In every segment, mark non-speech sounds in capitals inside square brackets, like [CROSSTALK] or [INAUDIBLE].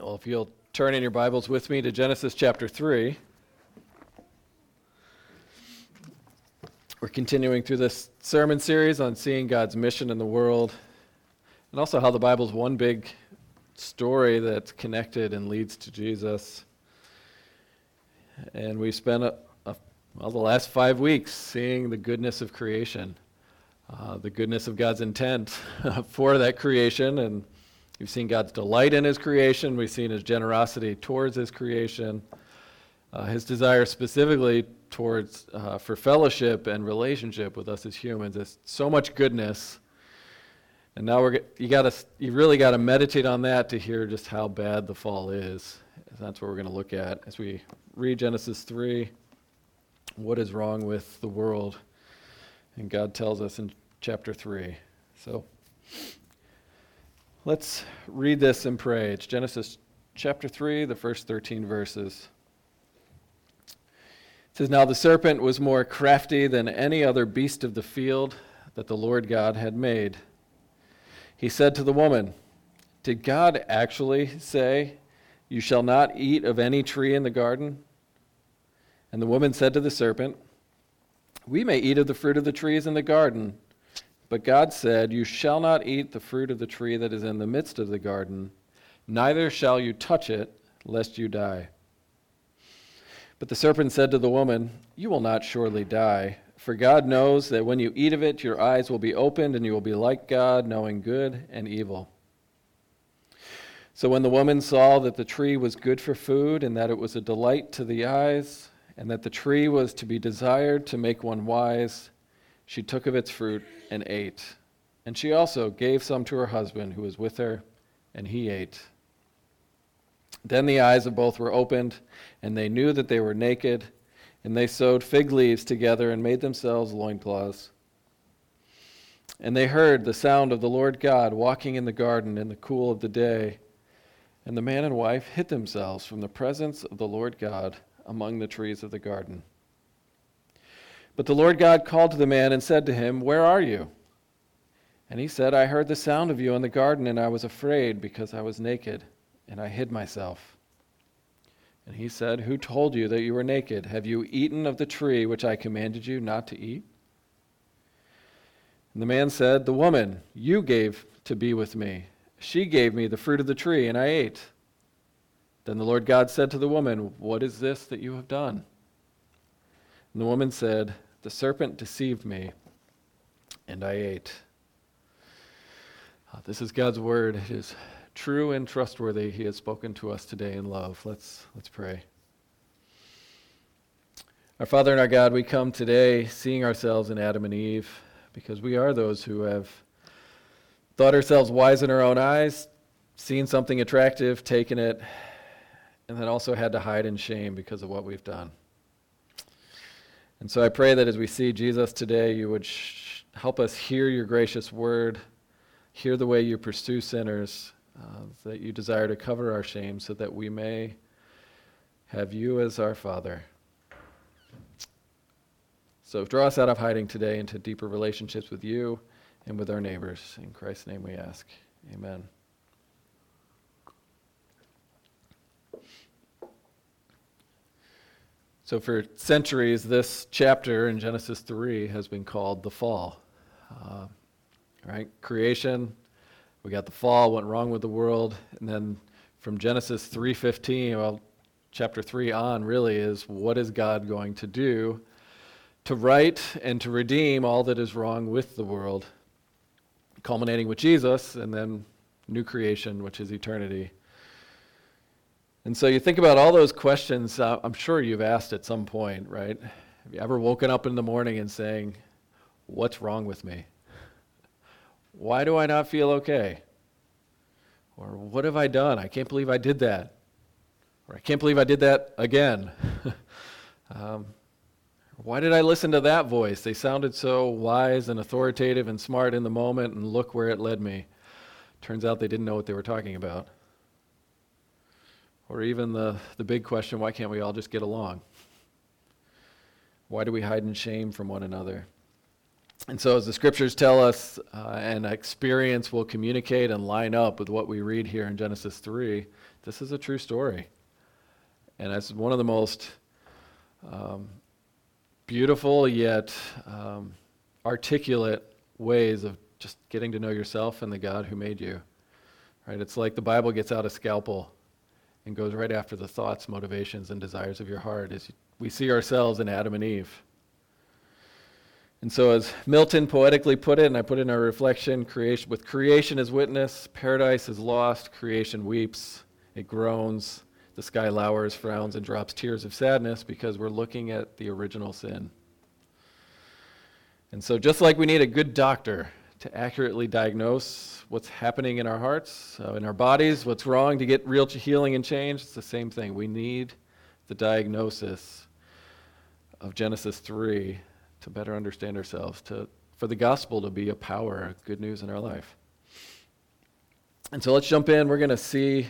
Well, if you'll turn in your Bibles with me to Genesis chapter 3. We're continuing through this sermon series on seeing God's mission in the world and also how the Bible's one big story that's connected and leads to Jesus. And we've spent a, a, well, the last five weeks seeing the goodness of creation, uh, the goodness of God's intent [LAUGHS] for that creation. And we've seen God's delight in his creation, we've seen his generosity towards his creation, uh, his desire specifically towards uh, for fellowship and relationship with us as humans. There's so much goodness. And now we're you got to you really got to meditate on that to hear just how bad the fall is. That's what we're going to look at as we read Genesis 3. What is wrong with the world? And God tells us in chapter 3. So let's read this and pray. It's Genesis chapter 3, the first 13 verses. It says, Now the serpent was more crafty than any other beast of the field that the Lord God had made. He said to the woman, Did God actually say, You shall not eat of any tree in the garden? And the woman said to the serpent, We may eat of the fruit of the trees in the garden. But God said, You shall not eat the fruit of the tree that is in the midst of the garden, neither shall you touch it, lest you die. But the serpent said to the woman, You will not surely die, for God knows that when you eat of it, your eyes will be opened, and you will be like God, knowing good and evil. So when the woman saw that the tree was good for food, and that it was a delight to the eyes, and that the tree was to be desired to make one wise, she took of its fruit and ate. And she also gave some to her husband who was with her, and he ate. Then the eyes of both were opened, and they knew that they were naked, and they sewed fig leaves together and made themselves loincloths. And they heard the sound of the Lord God walking in the garden in the cool of the day. And the man and wife hid themselves from the presence of the Lord God among the trees of the garden. But the Lord God called to the man and said to him, Where are you? And he said, I heard the sound of you in the garden, and I was afraid because I was naked and I hid myself. And he said, Who told you that you were naked? Have you eaten of the tree which I commanded you not to eat? And the man said, The woman you gave to be with me, she gave me the fruit of the tree, and I ate. Then the Lord God said to the woman, What is this that you have done? And the woman said, The serpent deceived me, and I ate. Uh, this is God's word. It is true and trustworthy, he has spoken to us today in love. Let's, let's pray. Our Father and our God, we come today seeing ourselves in Adam and Eve because we are those who have thought ourselves wise in our own eyes, seen something attractive, taken it, and then also had to hide in shame because of what we've done. And so I pray that as we see Jesus today, you would sh- help us hear your gracious word, hear the way you pursue sinners, uh, that you desire to cover our shame so that we may have you as our Father. So draw us out of hiding today into deeper relationships with you and with our neighbors. In Christ's name we ask. Amen. So, for centuries, this chapter in Genesis 3 has been called the fall. Uh, right? Creation, we got the fall, what went wrong with the world, and then from Genesis 3:15, well, chapter 3 on really is what is God going to do to right and to redeem all that is wrong with the world, culminating with Jesus and then new creation, which is eternity. And so you think about all those questions, uh, I'm sure you've asked at some point, right? Have you ever woken up in the morning and saying, What's wrong with me? Why do I not feel okay? Or what have I done? I can't believe I did that. Or I can't believe I did that again. [LAUGHS] um, why did I listen to that voice? They sounded so wise and authoritative and smart in the moment, and look where it led me. Turns out they didn't know what they were talking about. Or even the, the big question why can't we all just get along? Why do we hide in shame from one another? And so, as the scriptures tell us, uh, and experience will communicate and line up with what we read here in Genesis 3, this is a true story. And it's one of the most um, beautiful yet um, articulate ways of just getting to know yourself and the God who made you. Right? It's like the Bible gets out a scalpel and goes right after the thoughts, motivations, and desires of your heart. As we see ourselves in Adam and Eve. And so, as Milton poetically put it, and I put it in our reflection, creation, with creation as witness, paradise is lost, creation weeps, it groans, the sky lowers, frowns, and drops tears of sadness because we're looking at the original sin. And so, just like we need a good doctor to accurately diagnose what's happening in our hearts, uh, in our bodies, what's wrong to get real healing and change, it's the same thing. We need the diagnosis of Genesis 3 to better understand ourselves, to, for the gospel to be a power, good news in our life. And so let's jump in. We're going to see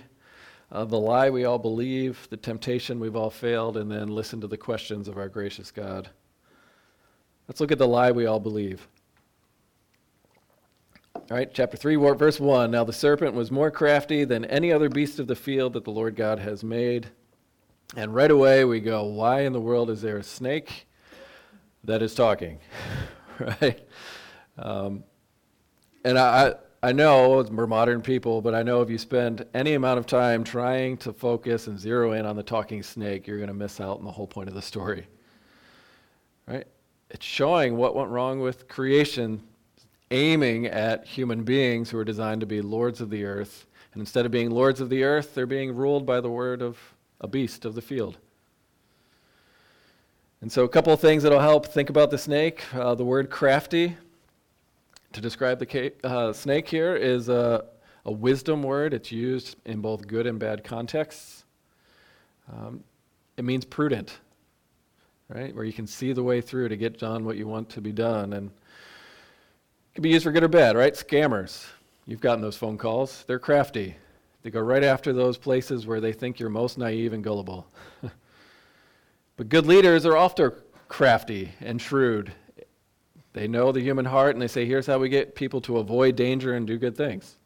uh, the lie we all believe, the temptation we've all failed, and then listen to the questions of our gracious God. Let's look at the lie we all believe. All right, chapter 3, verse 1. Now the serpent was more crafty than any other beast of the field that the Lord God has made. And right away we go, why in the world is there a snake that is talking, [LAUGHS] right? Um, and I, I know we're modern people, but I know if you spend any amount of time trying to focus and zero in on the talking snake, you're going to miss out on the whole point of the story, right? It's showing what went wrong with creation, aiming at human beings who are designed to be lords of the earth. And instead of being lords of the earth, they're being ruled by the word of a beast of the field. And so, a couple of things that'll help think about the snake. Uh, the word crafty to describe the ca- uh, snake here is a, a, wisdom word. It's used in both good and bad contexts. Um, it means prudent, right? Where you can see the way through to get done what you want to be done. And can be used for good or bad, right? Scammers. You've gotten those phone calls. They're crafty. They go right after those places where they think you're most naive and gullible. [LAUGHS] But good leaders are often crafty and shrewd. They know the human heart and they say, here's how we get people to avoid danger and do good things.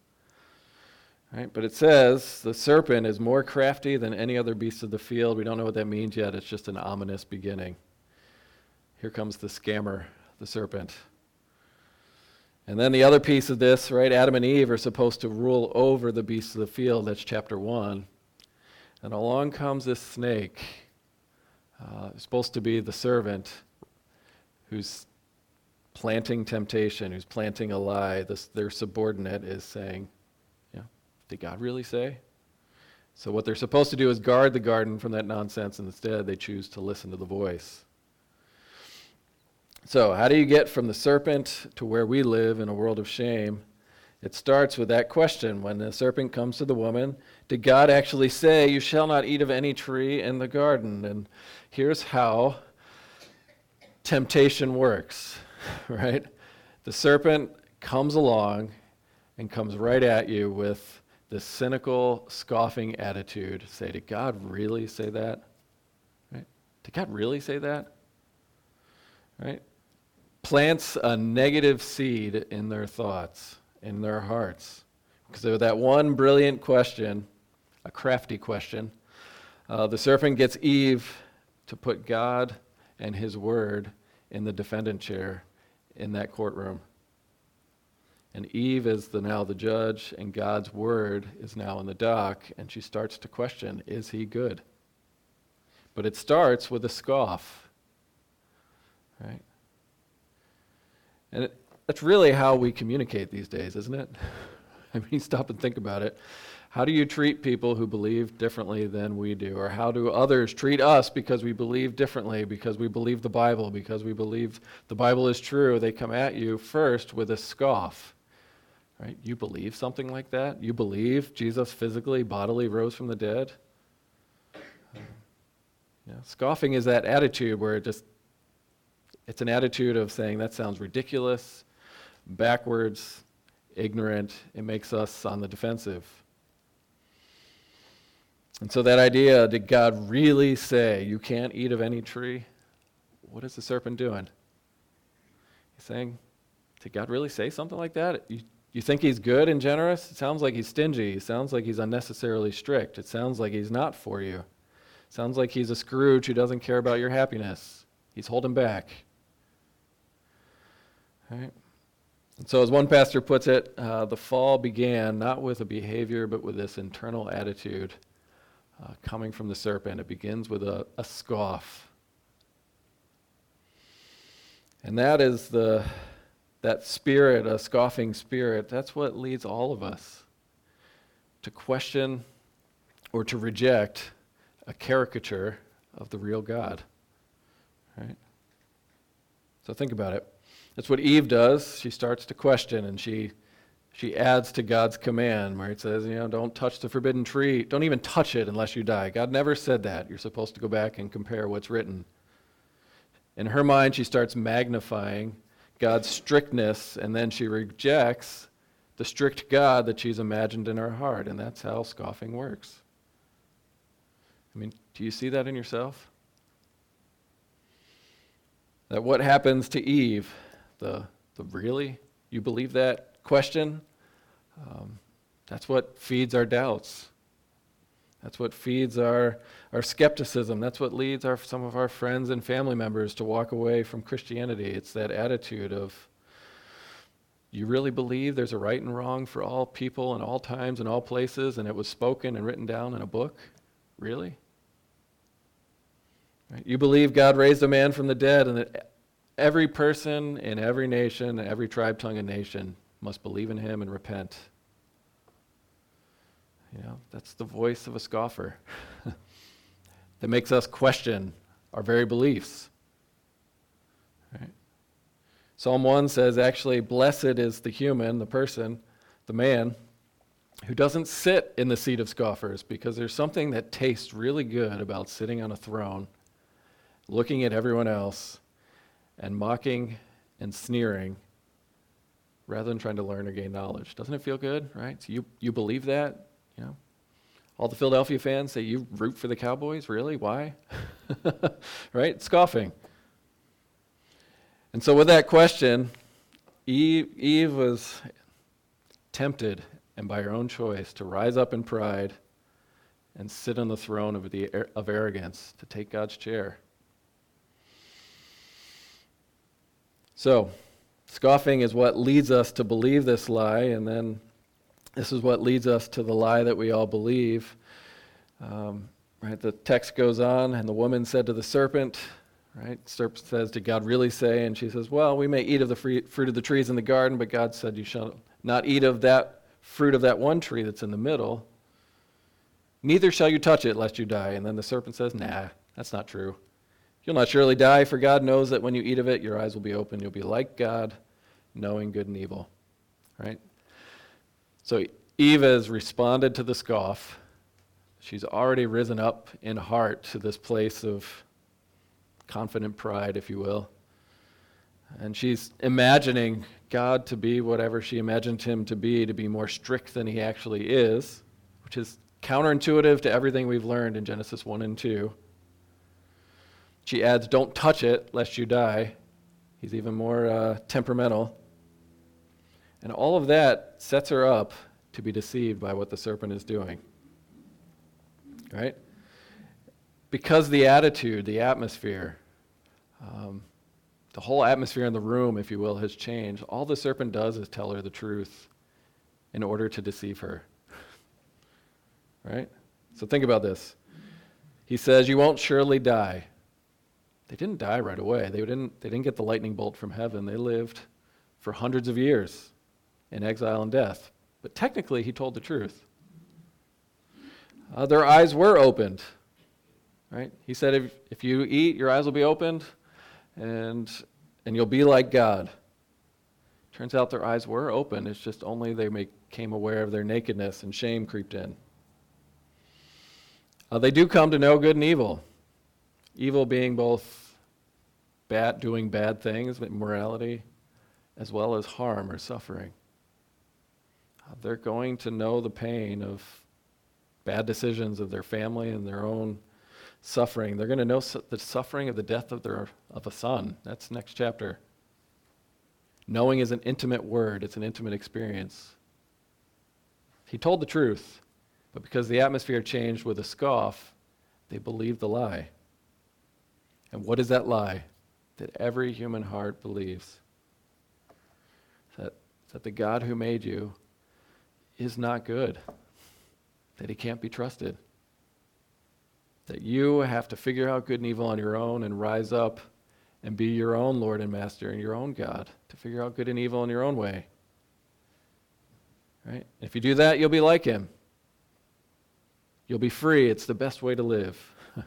Right? But it says the serpent is more crafty than any other beast of the field. We don't know what that means yet. It's just an ominous beginning. Here comes the scammer, the serpent. And then the other piece of this, right? Adam and Eve are supposed to rule over the beasts of the field. That's chapter 1. And along comes this snake uh, supposed to be the servant who's planting temptation, who's planting a lie. This, their subordinate is saying, yeah, did God really say? So, what they're supposed to do is guard the garden from that nonsense, and instead they choose to listen to the voice. So, how do you get from the serpent to where we live in a world of shame? It starts with that question when the serpent comes to the woman Did God actually say, You shall not eat of any tree in the garden? And here's how temptation works, [LAUGHS] right? The serpent comes along and comes right at you with this cynical, scoffing attitude. Say, Did God really say that? Right? Did God really say that? Right? Plants a negative seed in their thoughts in their hearts. Because of that one brilliant question, a crafty question, uh, the serpent gets Eve to put God and his word in the defendant chair in that courtroom. And Eve is the, now the judge, and God's word is now in the dock, and she starts to question is he good? But it starts with a scoff. Right? And it, that's really how we communicate these days, isn't it? [LAUGHS] I mean, stop and think about it. How do you treat people who believe differently than we do? Or how do others treat us because we believe differently, because we believe the Bible, because we believe the Bible is true? They come at you first with a scoff. Right? You believe something like that? You believe Jesus physically, bodily rose from the dead? Yeah, scoffing is that attitude where it just it's an attitude of saying that sounds ridiculous backwards, ignorant. It makes us on the defensive. And so, that idea did God really say, You can't eat of any tree? What is the serpent doing? He's saying, Did God really say something like that? You, you think he's good and generous? It sounds like he's stingy. It sounds like he's unnecessarily strict. It sounds like he's not for you. It sounds like he's a Scrooge who doesn't care about your happiness. He's holding back. Right? So, as one pastor puts it, uh, the fall began not with a behavior, but with this internal attitude uh, coming from the serpent. It begins with a, a scoff. And that is the that spirit, a scoffing spirit, that's what leads all of us to question or to reject a caricature of the real God. Right? So think about it. That's what Eve does. She starts to question and she she adds to God's command where it says, you know, don't touch the forbidden tree. Don't even touch it unless you die. God never said that. You're supposed to go back and compare what's written. In her mind, she starts magnifying God's strictness, and then she rejects the strict God that she's imagined in her heart. And that's how scoffing works. I mean, do you see that in yourself? That what happens to Eve the, the really? You believe that question? Um, that's what feeds our doubts. That's what feeds our, our skepticism. That's what leads our, some of our friends and family members to walk away from Christianity. It's that attitude of, you really believe there's a right and wrong for all people in all times and all places, and it was spoken and written down in a book? Really? You believe God raised a man from the dead and that Every person in every nation, every tribe, tongue, and nation must believe in him and repent. You know, that's the voice of a scoffer [LAUGHS] that makes us question our very beliefs. Right? Psalm 1 says, actually, blessed is the human, the person, the man, who doesn't sit in the seat of scoffers, because there's something that tastes really good about sitting on a throne, looking at everyone else and mocking and sneering rather than trying to learn or gain knowledge. Doesn't it feel good, right? So you, you believe that? You know? All the Philadelphia fans say you root for the Cowboys? Really? Why? [LAUGHS] right? Scoffing. And so with that question, Eve, Eve was tempted and by her own choice to rise up in pride and sit on the throne of, the, of arrogance, to take God's chair. So, scoffing is what leads us to believe this lie, and then this is what leads us to the lie that we all believe. Um, right? The text goes on, and the woman said to the serpent, right? Serpent says, Did God really say? And she says, Well, we may eat of the fruit of the trees in the garden, but God said, You shall not eat of that fruit of that one tree that's in the middle. Neither shall you touch it, lest you die. And then the serpent says, Nah, that's not true. You'll not surely die, for God knows that when you eat of it, your eyes will be open. You'll be like God, knowing good and evil. Right? So Eve has responded to the scoff. She's already risen up in heart to this place of confident pride, if you will. And she's imagining God to be whatever she imagined him to be, to be more strict than he actually is, which is counterintuitive to everything we've learned in Genesis 1 and 2. She adds, Don't touch it lest you die. He's even more uh, temperamental. And all of that sets her up to be deceived by what the serpent is doing. Right? Because the attitude, the atmosphere, um, the whole atmosphere in the room, if you will, has changed. All the serpent does is tell her the truth in order to deceive her. right? So think about this. He says, You won't surely die. They didn't die right away. They didn't, they didn't get the lightning bolt from heaven. They lived for hundreds of years in exile and death. But technically, he told the truth. Uh, their eyes were opened. Right? He said, if, if you eat, your eyes will be opened, and, and you'll be like God. Turns out their eyes were open. It's just only they became aware of their nakedness and shame creeped in. Uh, they do come to know good and evil. Evil being both bad, doing bad things, immorality, as well as harm or suffering. Uh, they're going to know the pain of bad decisions of their family and their own suffering. They're going to know su- the suffering of the death of, their, of a son. That's next chapter. Knowing is an intimate word, it's an intimate experience. He told the truth, but because the atmosphere changed with a scoff, they believed the lie. And what is that lie that every human heart believes? That, that the God who made you is not good, that he can't be trusted, that you have to figure out good and evil on your own and rise up and be your own Lord and Master and your own God, to figure out good and evil in your own way. Right? If you do that, you'll be like him. You'll be free. It's the best way to live. [LAUGHS]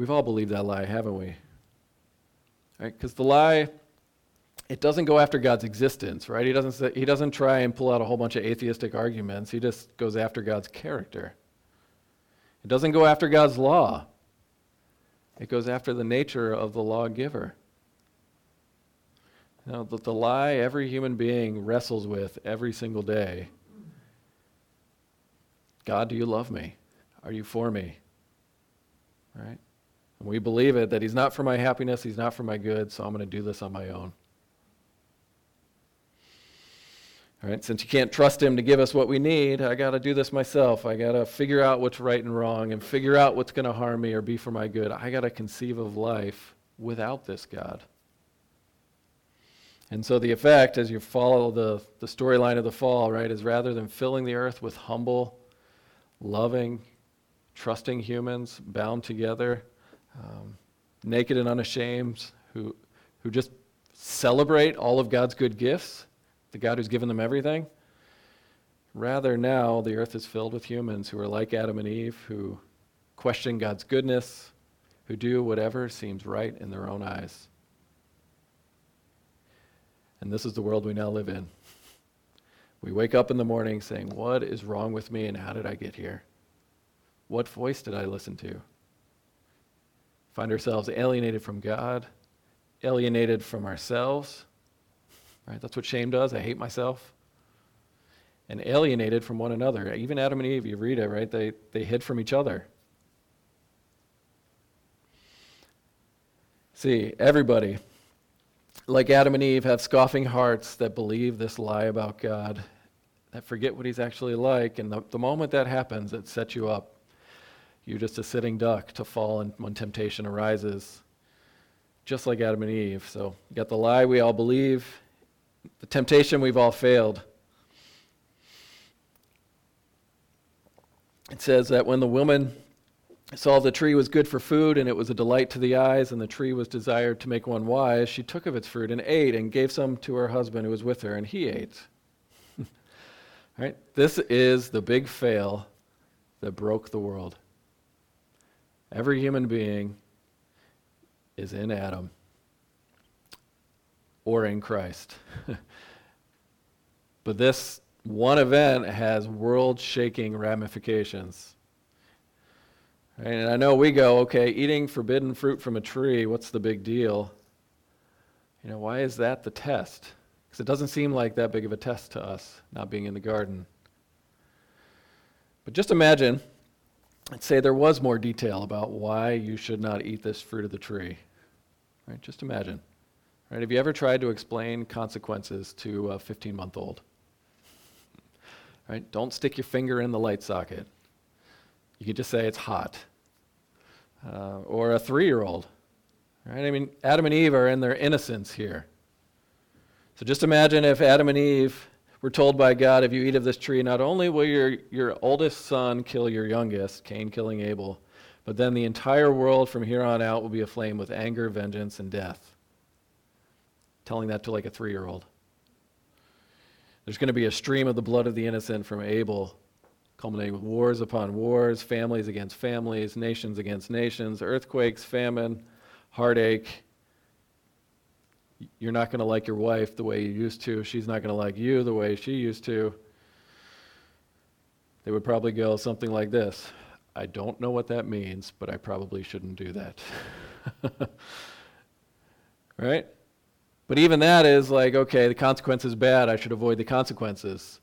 We've all believed that lie, haven't we? Right? Because the lie, it doesn't go after God's existence, right? He doesn't, say, he doesn't try and pull out a whole bunch of atheistic arguments. He just goes after God's character. It doesn't go after God's law. It goes after the nature of the lawgiver. Know, the, the lie every human being wrestles with every single day God, do you love me? Are you for me? Right? We believe it that He's not for my happiness, He's not for my good, so I'm going to do this on my own. All right, since you can't trust him to give us what we need, I got to do this myself. I got to figure out what's right and wrong and figure out what's going to harm me or be for my good. I got to conceive of life without this God. And so the effect, as you follow the, the storyline of the fall, right, is rather than filling the earth with humble, loving, trusting humans bound together, um, naked and unashamed, who, who just celebrate all of God's good gifts the God who's given them everything. Rather, now the earth is filled with humans who are like Adam and Eve, who question God's goodness, who do whatever seems right in their own eyes. And this is the world we now live in. We wake up in the morning saying, What is wrong with me and how did I get here? What voice did I listen to? Find ourselves alienated from God, alienated from ourselves Right? That's what shame does. I hate myself. And alienated from one another. Even Adam and Eve, you read it, right? They, they hid from each other. See, everybody, like Adam and Eve, have scoffing hearts that believe this lie about God, that forget what He's actually like. And the, the moment that happens, it sets you up. You're just a sitting duck to fall when temptation arises, just like Adam and Eve. So you got the lie we all believe, the temptation we've all failed. It says that when the woman saw the tree was good for food and it was a delight to the eyes and the tree was desired to make one wise, she took of its fruit and ate and gave some to her husband who was with her and he ate. [LAUGHS] right? This is the big fail that broke the world. Every human being is in Adam or in Christ. [LAUGHS] but this one event has world shaking ramifications. And I know we go, okay, eating forbidden fruit from a tree, what's the big deal? You know, why is that the test? Because it doesn't seem like that big of a test to us, not being in the garden. But just imagine, let's say there was more detail about why you should not eat this fruit of the tree. Right? Just imagine. Right? Have you ever tried to explain consequences to a 15 month old? Right? Don't stick your finger in the light socket. You could just say it's hot. Uh, or a three year old. Right? I mean, Adam and Eve are in their innocence here. So just imagine if Adam and Eve were told by God, if you eat of this tree, not only will your, your oldest son kill your youngest, Cain killing Abel, but then the entire world from here on out will be aflame with anger, vengeance, and death telling that to like a three year old. There's going to be a stream of the blood of the innocent from Abel, culminating with wars upon wars, families against families, nations against nations, earthquakes, famine, heartache. You're not going to like your wife the way you used to. She's not going to like you the way she used to. They would probably go something like this I don't know what that means, but I probably shouldn't do that. [LAUGHS] right? But even that is like, okay, the consequence is bad. I should avoid the consequences.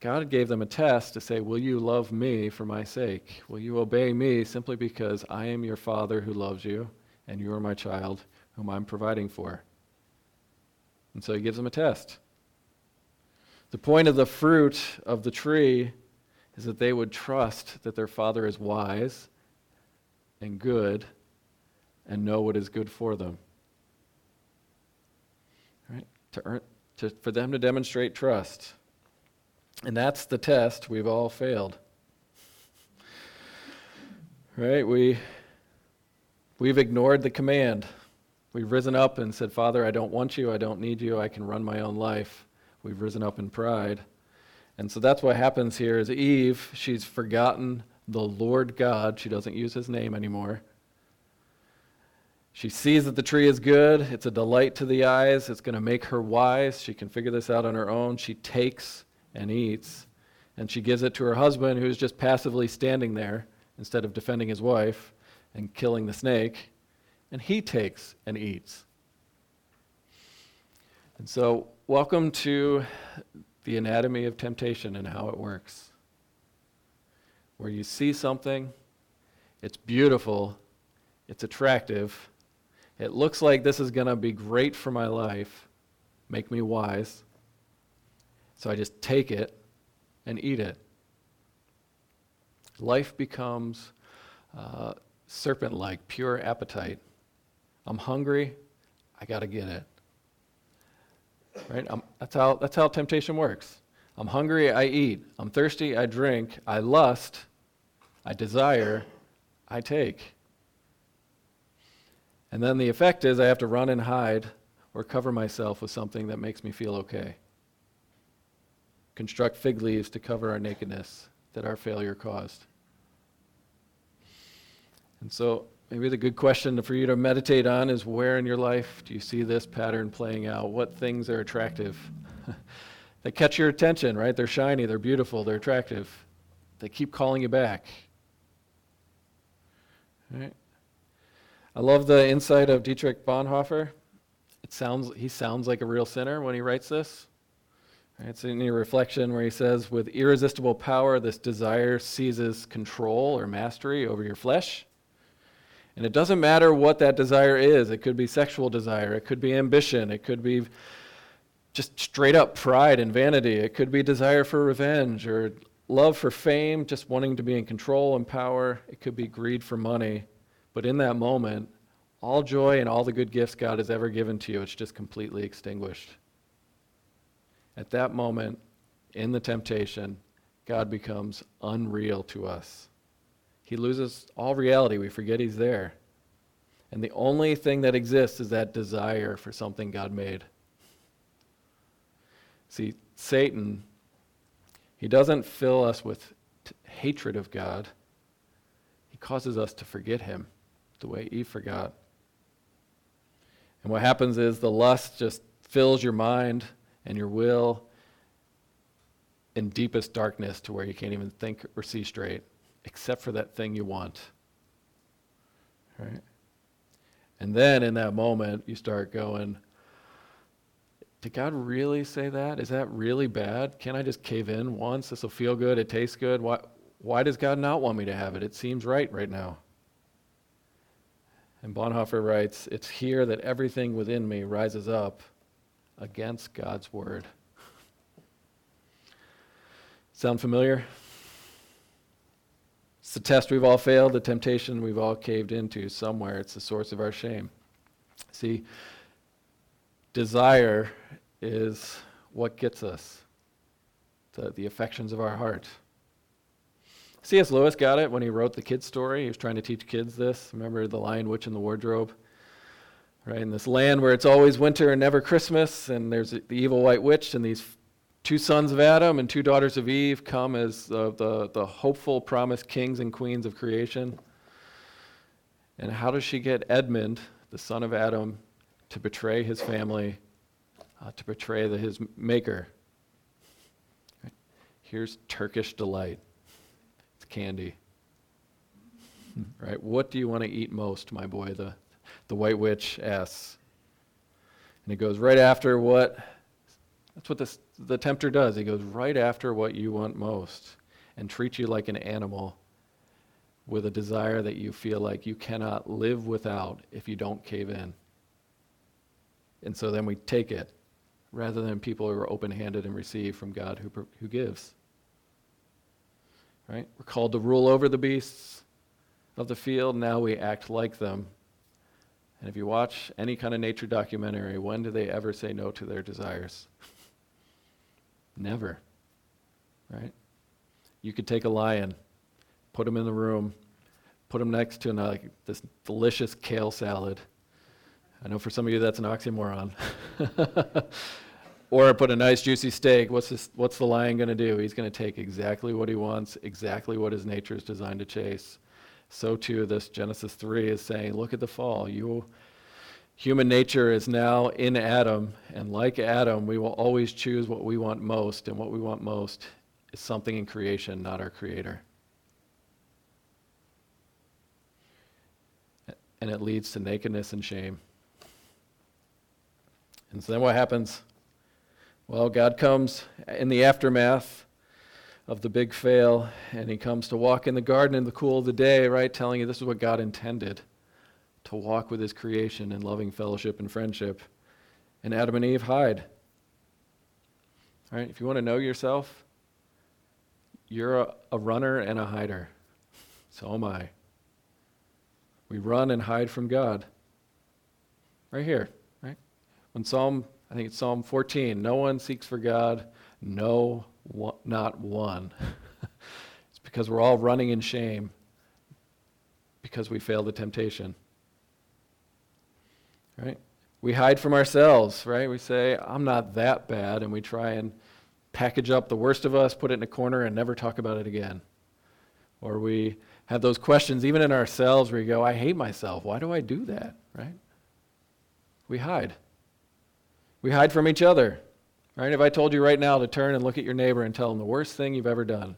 God gave them a test to say, Will you love me for my sake? Will you obey me simply because I am your father who loves you and you are my child whom I'm providing for? And so he gives them a test. The point of the fruit of the tree is that they would trust that their father is wise and good and know what is good for them. Right? To earn, to, for them to demonstrate trust. And that's the test we've all failed. Right? We, we've ignored the command. We've risen up and said, Father, I don't want you. I don't need you. I can run my own life. We've risen up in pride. And so that's what happens here is Eve, she's forgotten the Lord God. She doesn't use his name anymore. She sees that the tree is good. It's a delight to the eyes. It's going to make her wise. She can figure this out on her own. She takes and eats. And she gives it to her husband, who's just passively standing there instead of defending his wife and killing the snake. And he takes and eats. And so, welcome to the anatomy of temptation and how it works. Where you see something, it's beautiful, it's attractive, it looks like this is going to be great for my life, make me wise. So I just take it and eat it. Life becomes uh, serpent like, pure appetite. I'm hungry, I got to get it. Right? I'm, that's, how, that's how temptation works. I'm hungry, I eat. I'm thirsty, I drink. I lust, I desire, I take. And then the effect is I have to run and hide or cover myself with something that makes me feel okay. Construct fig leaves to cover our nakedness that our failure caused. And so, maybe the good question for you to meditate on is where in your life do you see this pattern playing out? What things are attractive? [LAUGHS] they catch your attention, right? They're shiny, they're beautiful, they're attractive. They keep calling you back. Right? I love the insight of Dietrich Bonhoeffer. It sounds, he sounds like a real sinner when he writes this. It's in a reflection where he says, with irresistible power, this desire seizes control or mastery over your flesh. And it doesn't matter what that desire is. It could be sexual desire, it could be ambition, it could be just straight up pride and vanity, it could be desire for revenge or love for fame, just wanting to be in control and power, it could be greed for money. But in that moment, all joy and all the good gifts God has ever given to you, it's just completely extinguished. At that moment, in the temptation, God becomes unreal to us. He loses all reality. We forget He's there. And the only thing that exists is that desire for something God made. See, Satan, he doesn't fill us with t- hatred of God, he causes us to forget Him the way Eve forgot. And what happens is the lust just fills your mind and your will in deepest darkness to where you can't even think or see straight, except for that thing you want. Right? And then in that moment, you start going, did God really say that? Is that really bad? Can I just cave in once? This will feel good. It tastes good. Why, why does God not want me to have it? It seems right right now. And Bonhoeffer writes, It's here that everything within me rises up against God's word. [LAUGHS] Sound familiar? It's the test we've all failed, the temptation we've all caved into somewhere. It's the source of our shame. See, desire is what gets us, the, the affections of our heart. C.S. Lewis got it when he wrote the kids' story. He was trying to teach kids this. Remember the Lion, Witch, and the Wardrobe? Right, in this land where it's always winter and never Christmas, and there's the evil white witch, and these two sons of Adam and two daughters of Eve come as uh, the, the hopeful, promised kings and queens of creation. And how does she get Edmund, the son of Adam, to betray his family, uh, to betray the, his maker? Here's Turkish delight It's candy. right? What do you want to eat most, my boy? The, the white witch asks. And it goes right after what, that's what the, the tempter does. He goes right after what you want most and treats you like an animal with a desire that you feel like you cannot live without if you don't cave in. And so then we take it rather than people who are open handed and receive from God who, who gives. Right? We're called to rule over the beasts of the field. Now we act like them. And if you watch any kind of nature documentary, when do they ever say no to their desires? [LAUGHS] Never. Right? You could take a lion, put him in the room, put him next to an, uh, this delicious kale salad. I know for some of you that's an oxymoron. [LAUGHS] or put a nice juicy steak. What's, this, what's the lion going to do? He's going to take exactly what he wants, exactly what his nature is designed to chase. So too, this Genesis 3 is saying, look at the fall. You, human nature is now in Adam, and like Adam, we will always choose what we want most, and what we want most is something in creation, not our Creator. And it leads to nakedness and shame. And so then what happens? Well, God comes in the aftermath of the big fail, and He comes to walk in the garden in the cool of the day, right? Telling you this is what God intended to walk with His creation in loving fellowship and friendship. And Adam and Eve hide. All right, if you want to know yourself, you're a, a runner and a hider. So am I. We run and hide from God. Right here, right? When Psalm, I think it's Psalm 14, no one seeks for God, no, not one. [LAUGHS] it's because we're all running in shame because we failed the temptation. Right? We hide from ourselves, right? We say, I'm not that bad, and we try and package up the worst of us, put it in a corner, and never talk about it again. Or we have those questions, even in ourselves, where you go, I hate myself. Why do I do that? Right? We hide. We hide from each other. Right? If I told you right now to turn and look at your neighbor and tell him the worst thing you've ever done,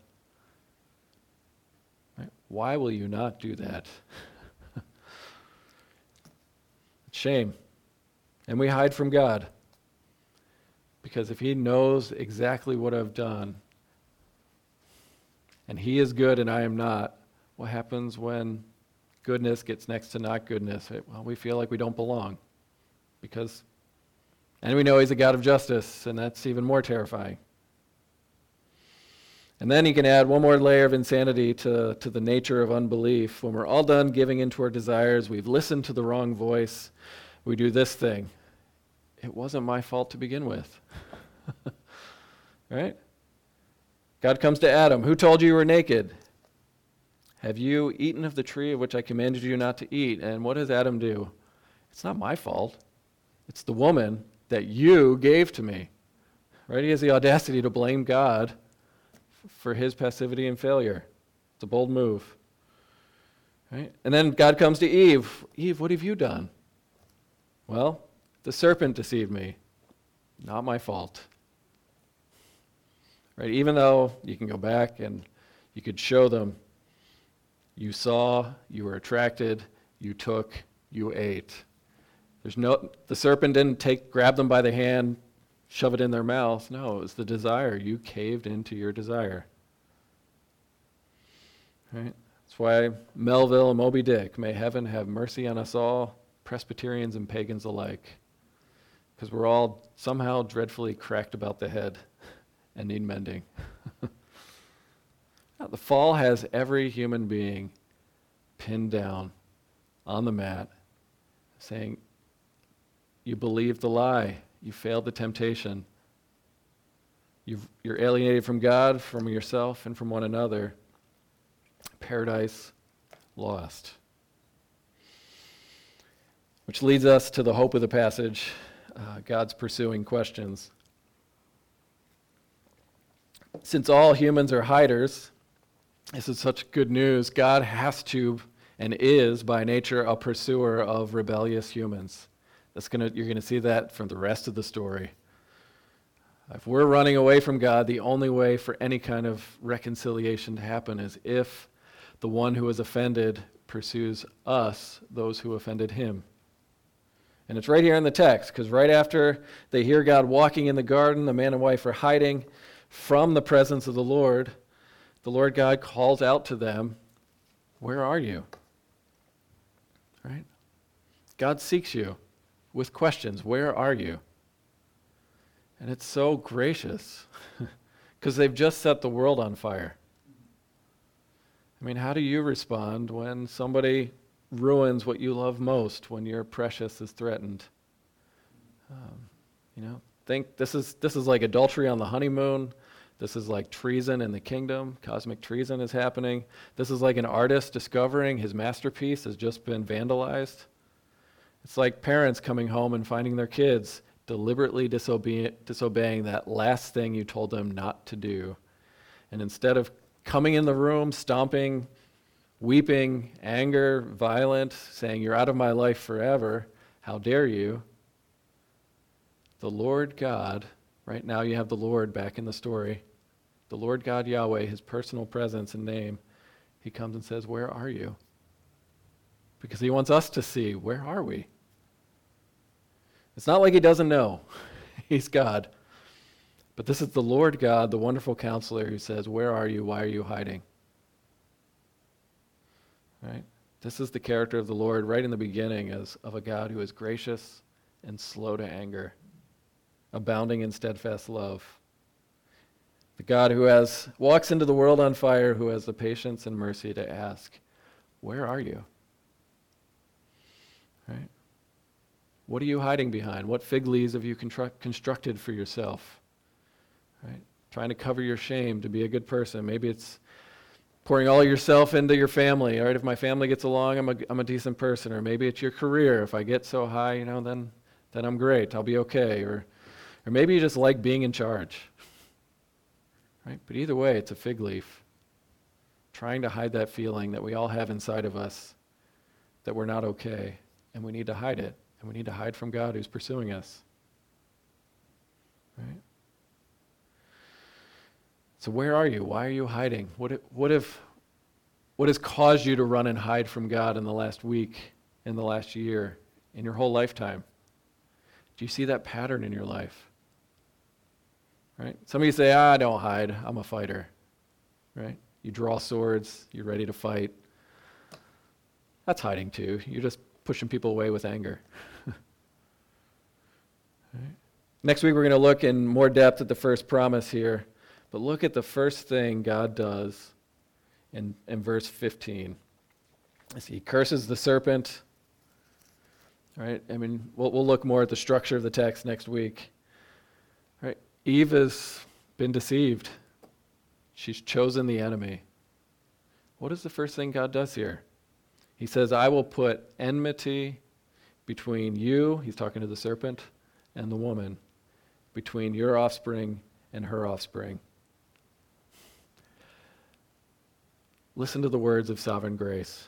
right? why will you not do that? [LAUGHS] Shame. And we hide from God. Because if He knows exactly what I've done, and He is good and I am not, what happens when goodness gets next to not goodness? Well, we feel like we don't belong. Because, and we know He's a God of justice, and that's even more terrifying. And then you can add one more layer of insanity to, to the nature of unbelief. When we're all done giving into our desires, we've listened to the wrong voice, we do this thing it wasn't my fault to begin with. [LAUGHS] right? God comes to Adam. Who told you you were naked? Have you eaten of the tree of which I commanded you not to eat? And what does Adam do? It's not my fault. It's the woman that you gave to me. Right? He has the audacity to blame God for his passivity and failure. It's a bold move. Right? And then God comes to Eve. Eve, what have you done? Well, the serpent deceived me. Not my fault. Right? Even though you can go back and you could show them you saw, you were attracted, you took, you ate. There's no the serpent didn't take grab them by the hand, shove it in their mouth. No, it was the desire. You caved into your desire. Right? That's why Melville and Moby Dick, may heaven have mercy on us all, Presbyterians and pagans alike because we're all somehow dreadfully cracked about the head [LAUGHS] and need mending. [LAUGHS] the fall has every human being pinned down on the mat, saying, You believed the lie, you failed the temptation, you are alienated from God, from yourself, and from one another. Paradise lost. Which leads us to the hope of the passage uh, God's pursuing questions. Since all humans are hiders, this is such good news. God has to and is by nature a pursuer of rebellious humans. That's gonna, you're going to see that from the rest of the story. If we're running away from God, the only way for any kind of reconciliation to happen is if the one who is offended pursues us, those who offended him. And it's right here in the text, because right after they hear God walking in the garden, the man and wife are hiding from the presence of the Lord. The Lord God calls out to them, Where are you? Right? God seeks you with questions Where are you? And it's so gracious [LAUGHS] because they've just set the world on fire. I mean, how do you respond when somebody ruins what you love most, when your precious is threatened? Um, you know, think this is this is like adultery on the honeymoon. This is like treason in the kingdom. Cosmic treason is happening. This is like an artist discovering his masterpiece has just been vandalized. It's like parents coming home and finding their kids deliberately disobe- disobeying that last thing you told them not to do. And instead of coming in the room, stomping, weeping, anger, violent, saying, You're out of my life forever, how dare you? The Lord God, right now you have the Lord back in the story, the Lord God Yahweh, his personal presence and name, he comes and says, Where are you? Because he wants us to see, Where are we? It's not like he doesn't know. [LAUGHS] He's God. But this is the Lord God, the wonderful counselor, who says, Where are you? Why are you hiding? Right? This is the character of the Lord right in the beginning as of a God who is gracious and slow to anger, abounding in steadfast love. The God who has walks into the world on fire, who has the patience and mercy to ask, Where are you? Right? What are you hiding behind? What fig leaves have you constructed for yourself? Right? Trying to cover your shame to be a good person. Maybe it's pouring all yourself into your family. All right, if my family gets along, I'm a, I'm a decent person. Or maybe it's your career. If I get so high, you know, then, then I'm great. I'll be okay. Or, or maybe you just like being in charge. Right? But either way, it's a fig leaf. Trying to hide that feeling that we all have inside of us that we're not okay, and we need to hide it. And we need to hide from God who's pursuing us. Right? So, where are you? Why are you hiding? What, what, if, what has caused you to run and hide from God in the last week, in the last year, in your whole lifetime? Do you see that pattern in your life? Right? Some of you say, ah, I don't hide. I'm a fighter. Right? You draw swords, you're ready to fight. That's hiding too. You're just pushing people away with anger. [LAUGHS] right. Next week, we're going to look in more depth at the first promise here. But look at the first thing God does in, in verse 15. He curses the serpent. Right? I mean, we'll, we'll look more at the structure of the text next week. Right? Eve has been deceived. She's chosen the enemy. What is the first thing God does here? He says, I will put enmity between you, he's talking to the serpent, and the woman, between your offspring and her offspring. Listen to the words of sovereign grace.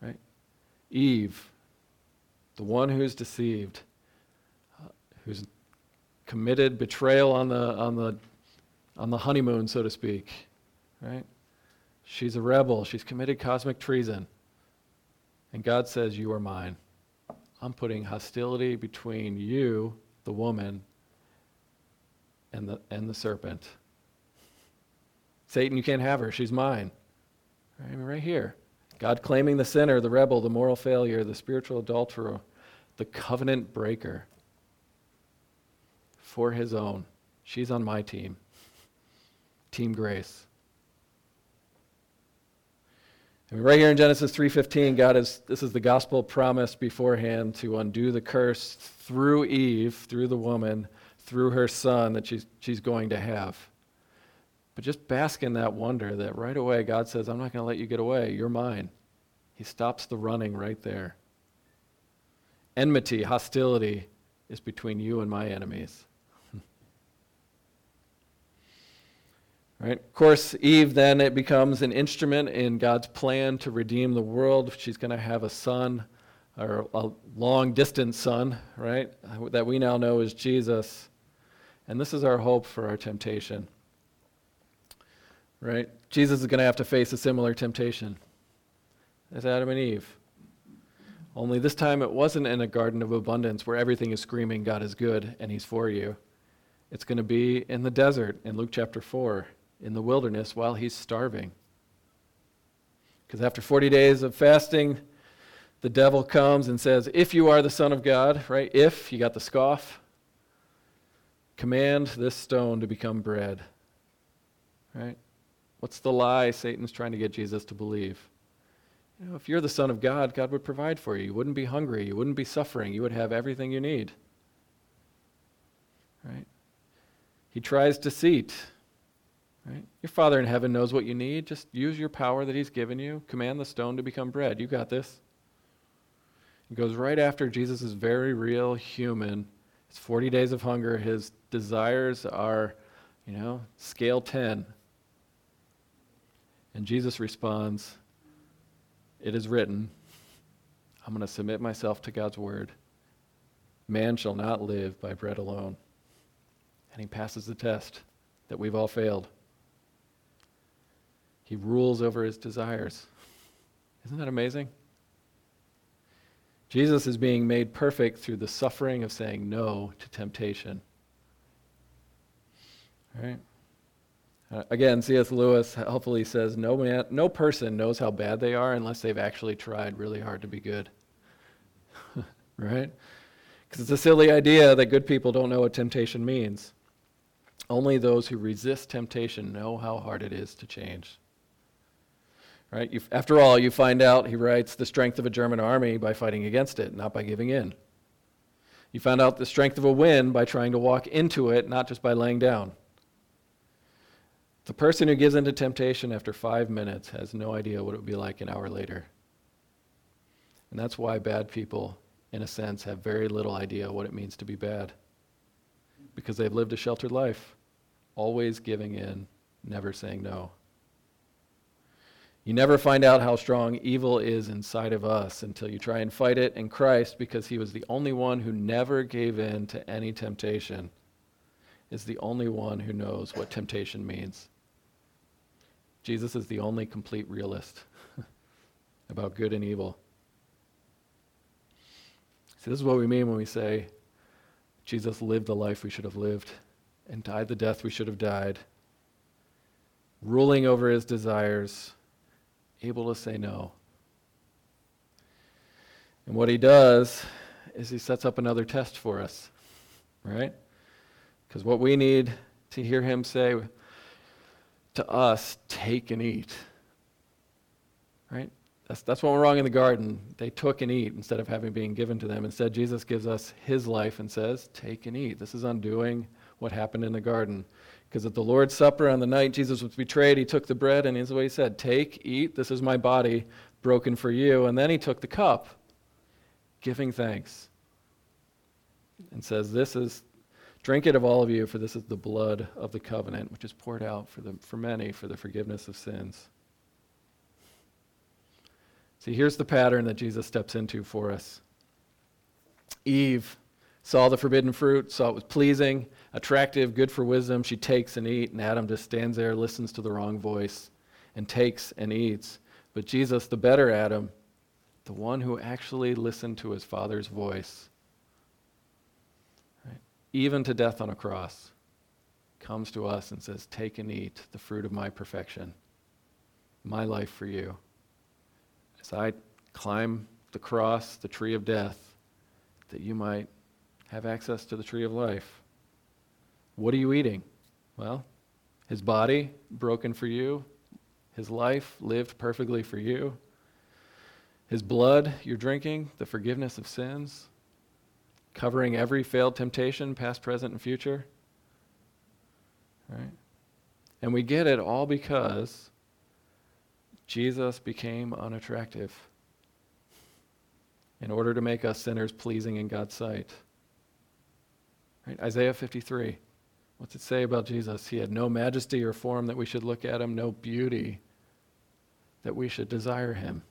Right? Eve, the one who's deceived, uh, who's committed betrayal on the, on, the, on the honeymoon, so to speak, right? She's a rebel. She's committed cosmic treason. And God says, You are mine. I'm putting hostility between you, the woman, and the, and the serpent. Satan, you can't have her. She's mine. Right, I mean, right here. God claiming the sinner, the rebel, the moral failure, the spiritual adulterer, the covenant breaker for his own. She's on my team. Team Grace. And right here in Genesis 3:15, God is this is the gospel promise beforehand to undo the curse through Eve, through the woman, through her son that she's she's going to have. But just bask in that wonder that right away God says, I'm not going to let you get away. You're mine. He stops the running right there. Enmity, hostility is between you and my enemies. Right? Of course, Eve then it becomes an instrument in God's plan to redeem the world. She's going to have a son, or a long distance son, right? That we now know is Jesus. And this is our hope for our temptation. Right? Jesus is going to have to face a similar temptation as Adam and Eve. Only this time it wasn't in a garden of abundance where everything is screaming, God is good and he's for you. It's going to be in the desert in Luke chapter 4 in the wilderness while he's starving. Because after 40 days of fasting, the devil comes and says, If you are the Son of God, right? If, you got the scoff. Command this stone to become bread. Right? What's the lie Satan's trying to get Jesus to believe? You know, if you're the Son of God, God would provide for you. You wouldn't be hungry. You wouldn't be suffering. You would have everything you need. Right? He tries deceit. Right? Your Father in heaven knows what you need. Just use your power that He's given you. Command the stone to become bread. You got this. It goes right after Jesus is very real human. It's 40 days of hunger. His desires are, you know, scale 10. And Jesus responds, It is written, I'm going to submit myself to God's word. Man shall not live by bread alone. And he passes the test that we've all failed. He rules over his desires. Isn't that amazing? Jesus is being made perfect through the suffering of saying no to temptation. All right? Uh, again, C.S. Lewis helpfully says no, man, no person knows how bad they are unless they've actually tried really hard to be good. [LAUGHS] right? Because it's a silly idea that good people don't know what temptation means. Only those who resist temptation know how hard it is to change. Right? You, after all, you find out, he writes, the strength of a German army by fighting against it, not by giving in. You found out the strength of a wind by trying to walk into it, not just by laying down. The person who gives into temptation after five minutes has no idea what it would be like an hour later. And that's why bad people, in a sense, have very little idea what it means to be bad. Because they've lived a sheltered life, always giving in, never saying no. You never find out how strong evil is inside of us until you try and fight it in Christ because he was the only one who never gave in to any temptation, is the only one who knows what temptation means. Jesus is the only complete realist [LAUGHS] about good and evil. See, this is what we mean when we say Jesus lived the life we should have lived and died the death we should have died, ruling over his desires, able to say no. And what he does is he sets up another test for us, right? Because what we need to hear him say, to us, take and eat. Right? That's, that's what went wrong in the garden. They took and eat instead of having being given to them. Instead, Jesus gives us his life and says, take and eat. This is undoing what happened in the garden. Because at the Lord's Supper on the night Jesus was betrayed, he took the bread and here's what he said Take, eat, this is my body broken for you. And then he took the cup, giving thanks, and says, This is Drink it of all of you, for this is the blood of the covenant, which is poured out for, the, for many for the forgiveness of sins. See, here's the pattern that Jesus steps into for us. Eve saw the forbidden fruit, saw it was pleasing, attractive, good for wisdom. She takes and eats, and Adam just stands there, listens to the wrong voice, and takes and eats. But Jesus, the better Adam, the one who actually listened to his father's voice, even to death on a cross, comes to us and says, Take and eat the fruit of my perfection, my life for you. As I climb the cross, the tree of death, that you might have access to the tree of life. What are you eating? Well, his body broken for you, his life lived perfectly for you, his blood you're drinking, the forgiveness of sins, covering every failed temptation, past, present, and future. Right? And we get it all because Jesus became unattractive in order to make us sinners pleasing in God's sight. Right? Isaiah 53. What's it say about Jesus? He had no majesty or form that we should look at him, no beauty that we should desire him.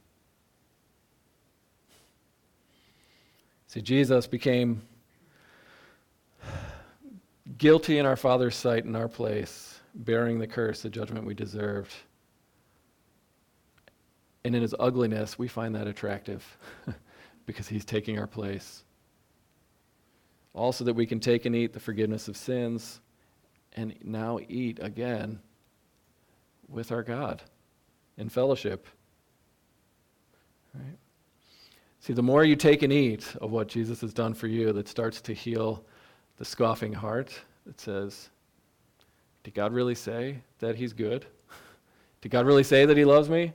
See, Jesus became guilty in our Father's sight in our place, bearing the curse, the judgment we deserved. And in his ugliness, we find that attractive [LAUGHS] because he's taking our place. Also, that we can take and eat the forgiveness of sins and now eat again with our God in fellowship. Right? See, the more you take and eat of what Jesus has done for you, that starts to heal the scoffing heart, that says, Did God really say that He's good? [LAUGHS] Did God really say that He loves me?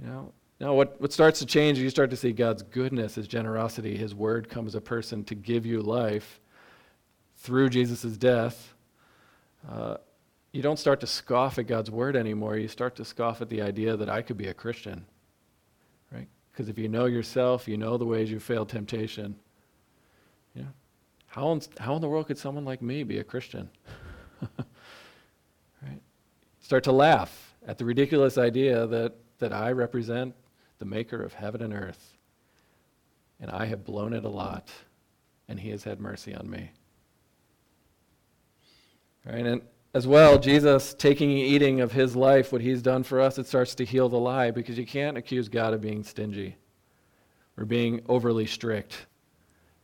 You know, now what, what starts to change, you start to see God's goodness, His generosity, His word comes a person to give you life through Jesus' death. Uh, you don't start to scoff at God's word anymore. You start to scoff at the idea that I could be a Christian. Right? Because if you know yourself, you know the ways you failed temptation. Know, how in, how in the world could someone like me be a Christian? [LAUGHS] right? Start to laugh at the ridiculous idea that, that I represent the maker of heaven and earth. And I have blown it a lot, and he has had mercy on me. Right? And as well, Jesus taking and eating of his life, what he's done for us, it starts to heal the lie because you can't accuse God of being stingy or being overly strict,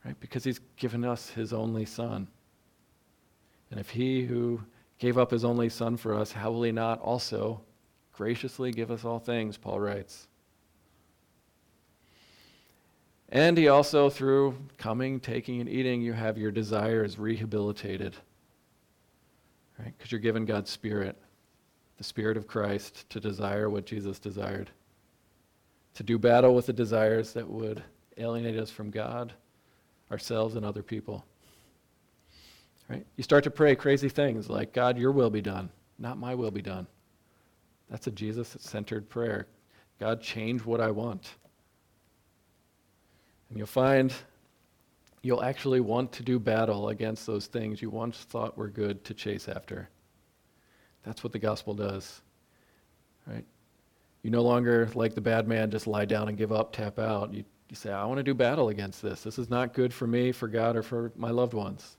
right? Because he's given us his only son. And if he who gave up his only son for us, how will he not also graciously give us all things, Paul writes. And he also, through coming, taking, and eating, you have your desires rehabilitated right? Because you're given God's Spirit, the Spirit of Christ, to desire what Jesus desired, to do battle with the desires that would alienate us from God, ourselves, and other people. Right? You start to pray crazy things like, God, your will be done, not my will be done. That's a Jesus centered prayer. God, change what I want. And you'll find you'll actually want to do battle against those things you once thought were good to chase after. That's what the gospel does. Right? You no longer, like the bad man, just lie down and give up, tap out. You, you say, I want to do battle against this. This is not good for me, for God, or for my loved ones.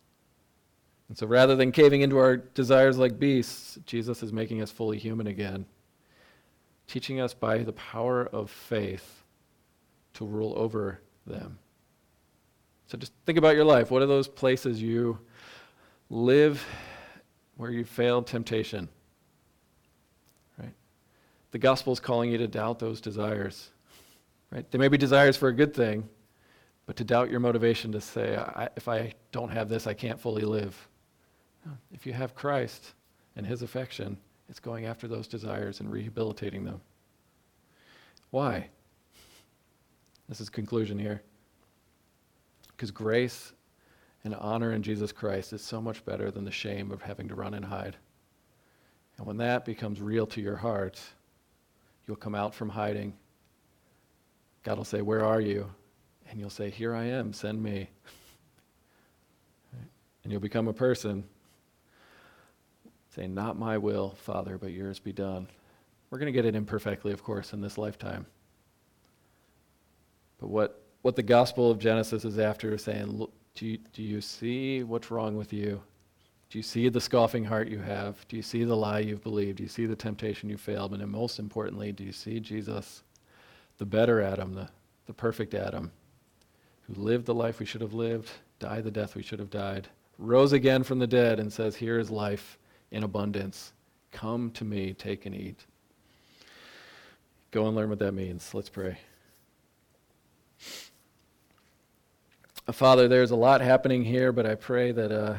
And so rather than caving into our desires like beasts, Jesus is making us fully human again, teaching us by the power of faith to rule over them. So just think about your life. What are those places you live where you failed temptation? Right? The gospel is calling you to doubt those desires. Right? They may be desires for a good thing, but to doubt your motivation to say, I, if I don't have this, I can't fully live. If you have Christ and his affection, it's going after those desires and rehabilitating them. Why? This is conclusion here. Because grace and honor in Jesus Christ is so much better than the shame of having to run and hide. And when that becomes real to your heart, you'll come out from hiding. God will say, Where are you? And you'll say, Here I am, send me. and you'll become a person saying, Not my will, Father, but yours be done. We're going to get it imperfectly, of course, in this lifetime. But what what the Gospel of Genesis is after is saying, look, do you, do you see what's wrong with you? Do you see the scoffing heart you have? Do you see the lie you've believed? Do you see the temptation you failed? And most importantly, do you see Jesus, the better Adam, the, the perfect Adam, who lived the life we should have lived, died the death we should have died, rose again from the dead, and says, Here is life in abundance. Come to me, take and eat. Go and learn what that means. Let's pray. Father, there's a lot happening here, but I pray that uh,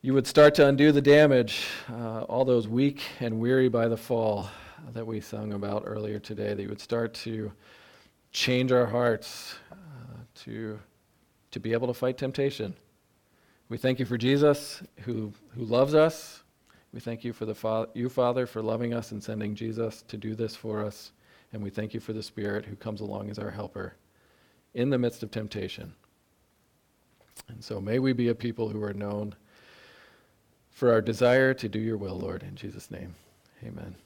you would start to undo the damage, uh, all those weak and weary by the fall that we sung about earlier today, that you would start to change our hearts uh, to, to be able to fight temptation. We thank you for Jesus who, who loves us. We thank you for the fa- you, Father, for loving us and sending Jesus to do this for us. And we thank you for the Spirit who comes along as our helper in the midst of temptation. And so may we be a people who are known for our desire to do your will, Lord, in Jesus' name. Amen.